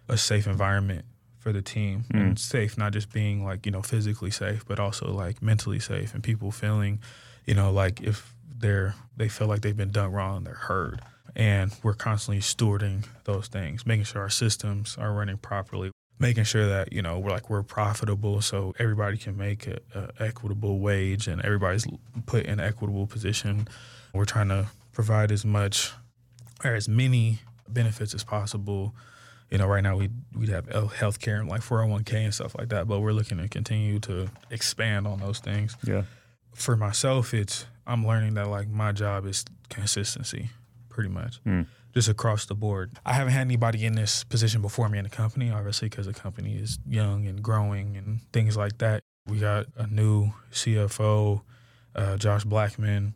a safe environment for the team hmm. and safe, not just being like, you know, physically safe, but also like mentally safe and people feeling, you know, like if they're, they feel like they've been done wrong, they're heard. And we're constantly stewarding those things, making sure our systems are running properly, making sure that, you know, we're like, we're profitable so everybody can make a, a equitable wage and everybody's put in an equitable position. We're trying to provide as much or as many benefits as possible. You know, right now we we have health care and like 401k and stuff like that, but we're looking to continue to expand on those things. Yeah. For myself, it's I'm learning that like my job is consistency, pretty much, hmm. Just across the board. I haven't had anybody in this position before me in the company, obviously, because the company is young and growing and things like that. We got a new CFO, uh, Josh Blackman,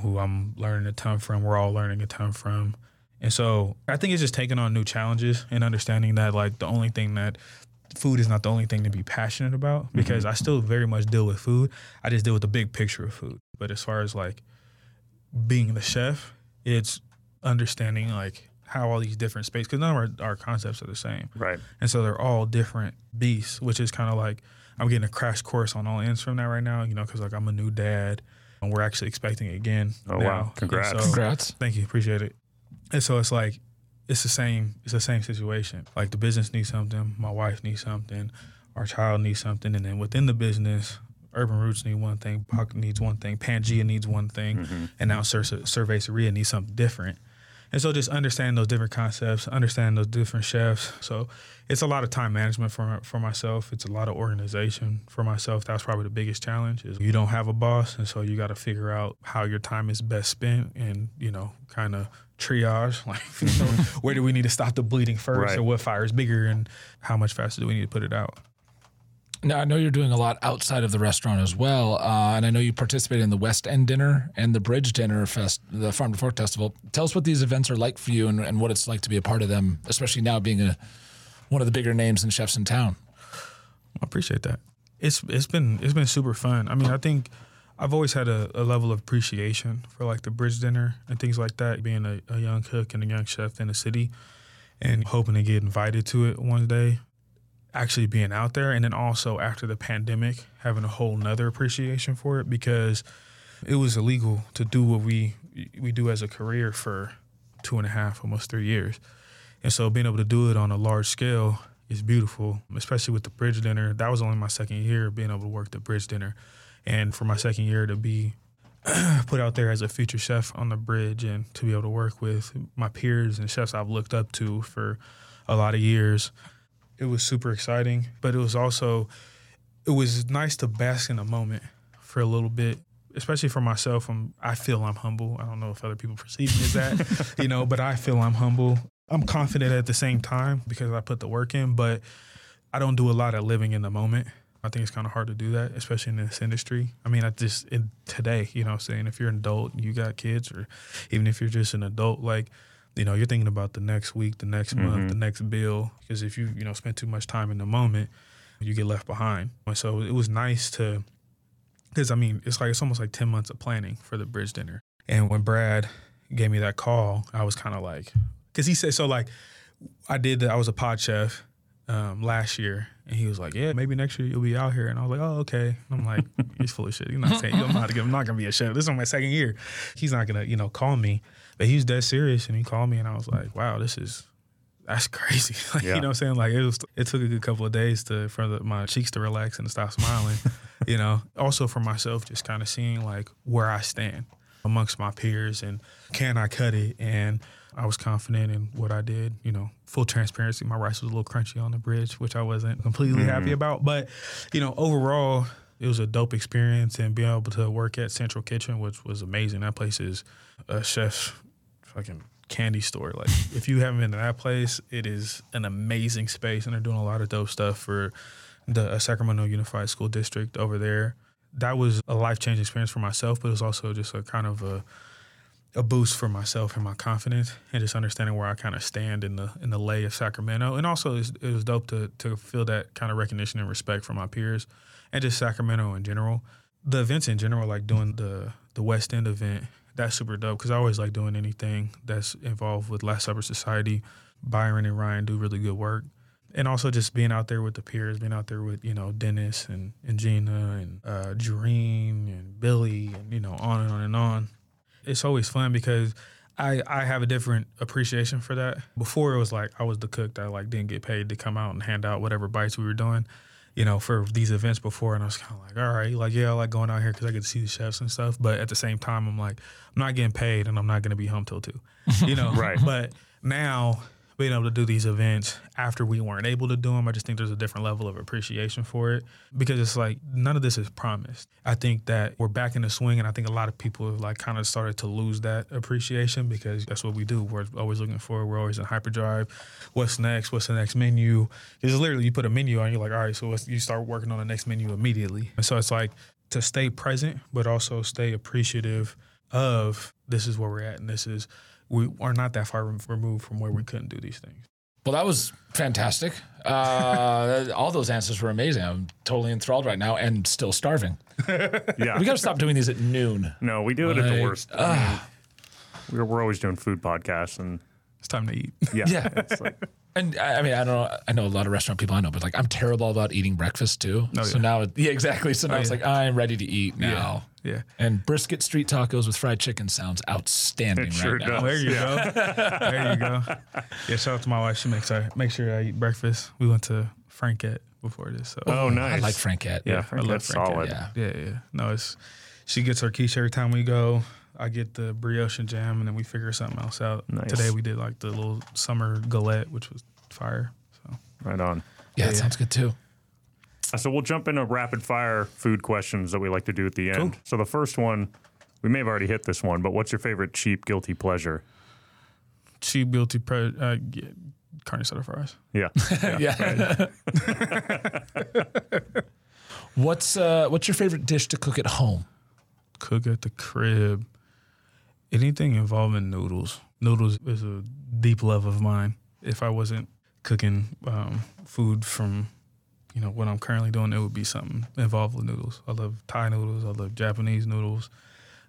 who I'm learning a ton from. We're all learning a ton from. And so I think it's just taking on new challenges and understanding that like the only thing that food is not the only thing to be passionate about because I still very much deal with food. I just deal with the big picture of food. But as far as like being the chef, it's understanding like how all these different spaces because none of our, our concepts are the same. Right. And so they're all different beasts, which is kind of like I'm getting a crash course on all ends from that right now, you know, because like I'm a new dad and we're actually expecting again. Oh, now. wow. Congrats. so- Congrats. Thank you. Appreciate it. And so it's like, it's the same, it's the same situation. Like the business needs something, my wife needs something, our child needs something. And then within the business, Urban Roots need one thing, Bawk needs one thing, Pangaea needs one thing, mm-hmm. and now Sur- Cerveceria needs something different. And so just understand those different concepts, understand those different chefs. So it's a lot of time management for for myself. It's a lot of organization for myself. That's probably the biggest challenge is you don't have a boss, and so you got to figure out how your time is best spent, and you know, kind of triage like you know, where do we need to stop the bleeding first, Right. or what fire is bigger, and how much faster do we need to put it out. Now I know you're doing a lot outside of the restaurant as well, uh, and I know you participated in the West End Dinner and the Bridge Dinner Fest, the Farm to Fork Festival. Tell us what these events are like for you, and, and what it's like to be a part of them, especially now being a one of the bigger names and chefs in town. I appreciate that. It's it's been it's been super fun. I mean, I think I've always had a, a level of appreciation for like the bridge dinner and things like that. Being a, a young cook and a young chef in the city, and hoping to get invited to it one day. Actually being out there, and then also after the pandemic, having a whole nother appreciation for it because it was illegal to do what we we do as a career for two and a half, almost three years. And so being able to do it on a large scale is beautiful, especially with the bridge dinner. That was only my second year being able to work the bridge dinner. And for my second year to be put out there as a future chef on the bridge and to be able to work with my peers and chefs I've looked up to for a lot of years, it was super exciting. But it was also, it was nice to bask in a moment for a little bit especially for myself, I'm, I feel I'm humble. I don't know if other people perceive me as that, you know, but I feel I'm humble. I'm confident at the same time because I put the work in, but I don't do a lot of living in the moment. I think it's kind of hard to do that, especially in this industry. I mean, I just in today, you know, what I'm saying if you're an adult, you got kids, or even if you're just an adult, like you know, you're thinking about the next week, the next Mm-hmm. month, the next bill. Because if you, you know, spend too much time in the moment, you get left behind. And so it was nice to, because I mean, it's like, it's almost like 10 months of planning for the bridge dinner. And when Brad gave me that call, I was kind of like, because he said, so like, I did, the, I was a pod chef um, last year, and he was like, "Yeah, maybe next year you'll be out here." And I was like, "Oh, okay." And I'm like, "He's full of shit. He's not saying I'm not, I'm not gonna be a chef. This is my second year. He's not gonna, you know, call me." But he was dead serious, and he called me, and I was like, "Wow, this is." That's crazy. Like, Yeah. You know what I'm saying? Like it was it took a good couple of days to for the, my cheeks to relax and to stop smiling. you know. Also for myself just kind of seeing like where I stand amongst my peers and can I cut it and I was confident in what I did, you know, full transparency. My rice was a little crunchy on the bridge, which I wasn't completely happy mm-hmm. about. But, you know, overall, it was a dope experience and being able to work at Central Kitchen, which was amazing. That place is a chef's fucking candy store. Like, if you haven't been to that place, it is an amazing space, and they're doing a lot of dope stuff for the uh, Sacramento Unified School District over there. That was a life changing experience for myself, but it was also just a kind of a a boost for myself and my confidence, and just understanding where I kind of stand in the in the lay of Sacramento. And also, it was dope to to feel that kind of recognition and respect from my peers, and just Sacramento in general. The events in general, like doing the the West End event, that's super dope because I always like doing anything that's involved with Last Supper Society. Byron and Ryan do really good work. And also just being out there with the peers, being out there with, you know, Dennis and, and Gina and uh, and Billy and, you know, on and on and on. It's always fun because I, I have a different appreciation for that. Before it was like I was the cook that like didn't get paid to come out and hand out whatever bites we were doing, you know, for these events before. And I was kind of like, all right, like, yeah, I like going out here because I get to see the chefs and stuff. But at the same time, I'm like, I'm not getting paid and I'm not going to be home till two, you know? Right. But now being able to do these events after we weren't able to do them, I just think there's a different level of appreciation for it because it's like none of this is promised. I think that we're back in the swing, and I think a lot of people have like kind of started to lose that appreciation because that's what we do. We're always looking for, we're always in hyperdrive. What's next? What's the next menu? It's literally you put a menu on, you're like, all right, so you start working on the next menu immediately. And so it's like to stay present, but also stay appreciative of this is where we're at, and this is we are not that far removed from where we couldn't do these things. Well, that was fantastic. Uh, all those answers were amazing. I'm totally enthralled right now and still starving. Yeah. We got to stop doing these at noon. no, we do it at the Like, worst. I mean, we're, we're always doing food podcasts and It's time to eat. yeah. Yeah. It's like, And I I mean, I don't know. I know a lot of restaurant people I know, but like I'm terrible about eating breakfast too. Oh, so yeah. now, it, yeah, exactly. So now it's yeah. like I'm ready to eat now. Yeah. And brisket street tacos with fried chicken sounds outstanding It right sure now. does. There you go. there you go. Yeah, shout out to my wife. She makes I make sure I eat breakfast. We went to Franquette before this. So oh, nice. I like Franquette. Yeah, I love that's Franquette. solid. Yeah. yeah, yeah. No, it's she gets her quiche every time we go. I get the brioche and jam, and then we figure something else out. Nice. Today we did like the little summer galette, which was fire. So Right on. Yeah, that Yeah. sounds good too. So we'll jump into rapid fire food questions that we like to do at the end. Cool. So the first one, we may have already hit this one, but what's your favorite cheap guilty pleasure? cheap guilty pre uh, yeah, carne asada fries. Yeah. Yeah. what's uh, what's your favorite dish to cook at home? cook at the crib. Anything involving noodles. Noodles is a deep love of mine. If I wasn't cooking um, food from, you know, what I'm currently doing, it would be something involved with noodles. I love Thai noodles. I love Japanese noodles.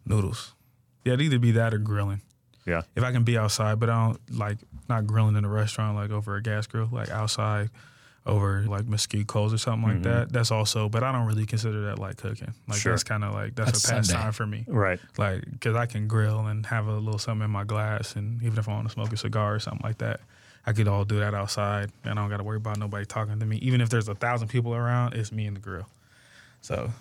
Noodles. Yeah, it'd either be that or grilling. Yeah. If I can be outside, but I don't like not grilling in a restaurant, like over a gas grill, like outside over like mesquite coals or something like mm-hmm. that. That's also, but I don't really consider that like cooking. Like Sure. that's kind of like that's, That's a pastime for me Right. like because I can grill and have a little something in my glass, and even if I want to smoke a cigar or something like that, I could all do that outside, and I don't got to worry about nobody talking to me. Even if there's a thousand people around, it's me and the grill. So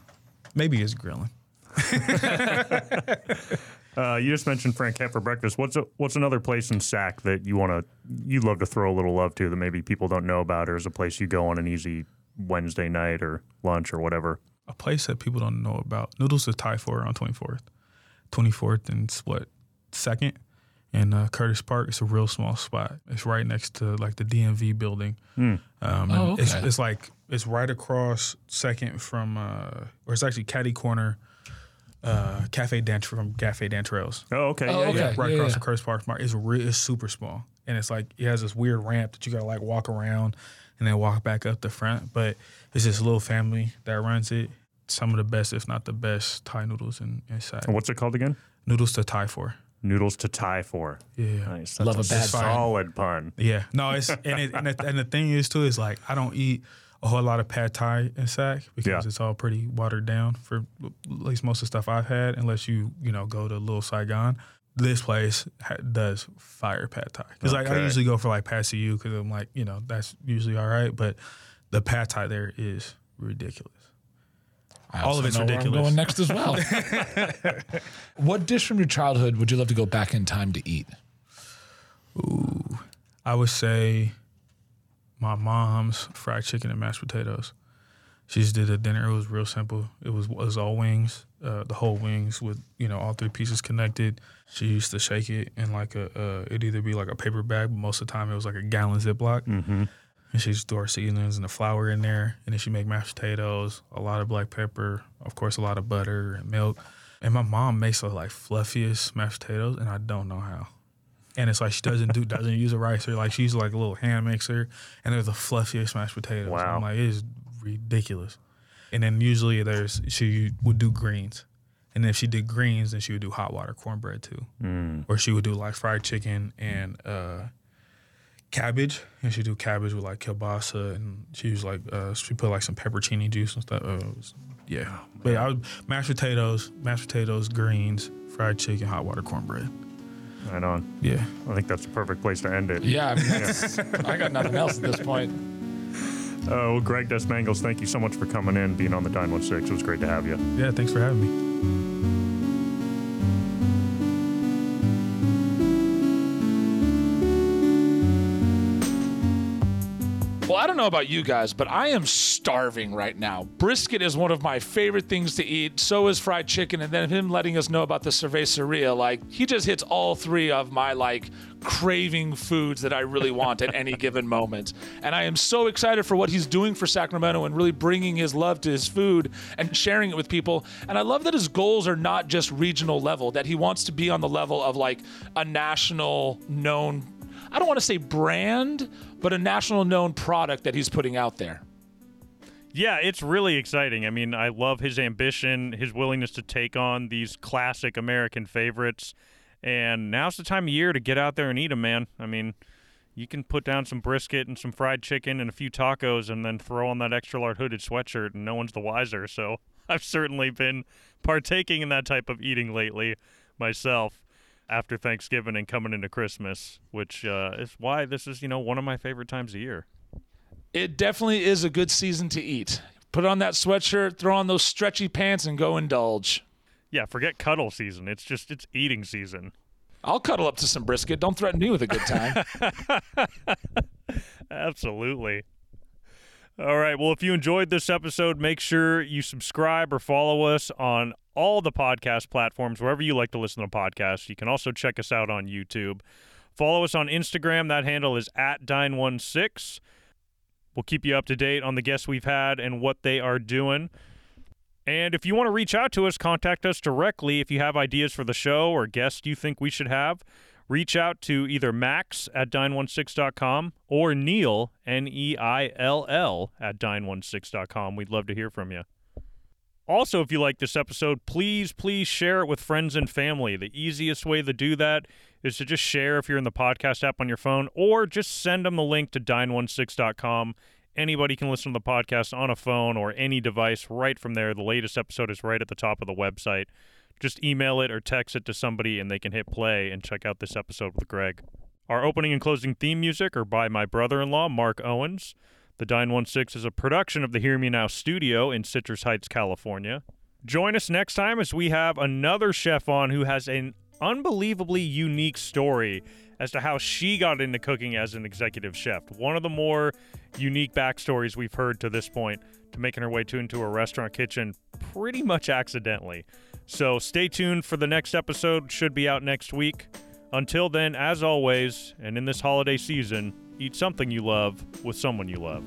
maybe it's grilling. Uh, you just mentioned Frank for breakfast. What's a, what's another place in Sac that you want to you love to throw a little love to that maybe people don't know about, or is a place you go on an easy Wednesday night or lunch or whatever? A place that people don't know about. Noodles to Thai for on 24th, 24th and Split Second, in uh, Curtis Park. It's a real small spot. It's right next to like the DMV building. Um, Oh, it's, okay. it's like it's right across Second from, uh, or it's actually Caddy Corner uh, Cafe Dant from Cafe Dantrells. Oh, okay. Oh, yeah, okay. yeah. right yeah, across yeah. the Curtis Park Mart. It's re- it's super small, and it's like it has this weird ramp that you gotta like walk around and then walk back up the front. But it's this little family that runs it. Some of the best, if not the best, Thai noodles in inside. And What's it called again? Noodles to Thai for. Noodles to tie for. Yeah. Nice. Love That's a bad pun. solid pun. Yeah, no, it's and it, and, the, and the thing is too is like I don't eat a whole lot of pad thai in Sac because Yeah. it's all pretty watered down for at least most of the stuff I've had. Unless you you know go to Little Saigon, this place ha- does fire pad thai. Because like I usually go for like pad see because I'm like you know that's usually all right, but the pad thai there is ridiculous. I All of it's know where ridiculous. I'm going next as well. what dish from your childhood would you love to go back in time to eat? Ooh, I would say my mom's fried chicken and mashed potatoes. She just did a dinner. It was real simple. It was it was all wings, uh, the whole wings with you know all three pieces connected. She used to shake it in like a uh, it'd either be like a paper bag, but most of the time it was like a gallon Ziploc. Mm-hmm. And she just threw her seasonings and the flour in there, and then she make mashed potatoes, a lot of black pepper, of course, a lot of butter and milk. And my mom makes the like fluffiest mashed potatoes, and I don't know how. And it's like she doesn't do doesn't use a ricer, like she uses like a little hand mixer, and they're the fluffiest mashed potatoes. Wow. I'm like, it is ridiculous. And then usually there's she would do greens, and if she did greens, then she would do hot water cornbread too, Mm. or she would do like fried chicken and uh, cabbage, and she do cabbage with like kielbasa, and she use like uh, she put like some peppercini juice and stuff. Uh, was- yeah, but I would mashed potatoes, mashed potatoes, greens, fried chicken, hot water cornbread. Right on. Yeah. I think that's the perfect place to end it. Yeah, I, mean, that's, I got nothing else at this point. Oh, well, Greg Desmangles, thank you so much for coming in, being on the Dine 16. It was great to have you. Yeah, thanks for having me. Well, I don't know about you guys, but I am starving right now. Brisket is one of my favorite things to eat. So is fried chicken. And then him letting us know about the cerveceria, like he just hits all three of my like craving foods that I really want at any given moment. And I am so excited for what he's doing for Sacramento and really bringing his love to his food and sharing it with people. And I love that his goals are not just regional level, that he wants to be on the level of like a national known I don't want to say brand, but a national known product that he's putting out there. Yeah, it's really exciting. I mean, I love his ambition, his willingness to take on these classic American favorites. And now's the time of year to get out there and eat them, man. I mean, you can put down some brisket and some fried chicken and a few tacos and then throw on that extra large hooded sweatshirt, and no one's the wiser. So I've certainly been partaking in that type of eating lately myself after Thanksgiving and coming into Christmas, which uh, is why this is, you know, one of my favorite times of year. It definitely is a good season to eat. Put on that sweatshirt, throw on those stretchy pants, and go indulge. Yeah, forget cuddle season. It's just, it's eating season. I'll cuddle up to some brisket. Don't threaten me with a good time. Absolutely. All right. Well, if you enjoyed this episode, make sure you subscribe or follow us on all the podcast platforms, wherever you like to listen to podcasts. You can also check us out on YouTube. Follow us on Instagram. That handle is at Dine16. We'll keep you up to date on the guests we've had and what they are doing. And if you want to reach out to us, contact us directly if you have ideas for the show or guests you think we should have reach out to either Max at dine16.com or Neill, N E I L L, at dine16.com. We'd love to hear from you. Also, if you like this episode, please, please share it with friends and family. The easiest way to do that is to just share if you're in the podcast app on your phone or just send them the link to dine16.com. Anybody can listen to the podcast on a phone or any device right from there. The latest episode is right at the top of the website just email it or text it to somebody and they can hit play and check out this episode with Greg. Our opening and closing theme music are by my brother in law, Mark Owens. The Dine 16 is a production of the Hear Me Now studio in Citrus Heights, California. Join us next time as we have another chef on who has an unbelievably unique story as to how she got into cooking as an executive chef. One of the more unique backstories we've heard to this point to making her way to into a restaurant kitchen pretty much accidentally. So stay tuned for the next episode, should be out next week. Until then, as always, and in this holiday season, eat something you love with someone you love.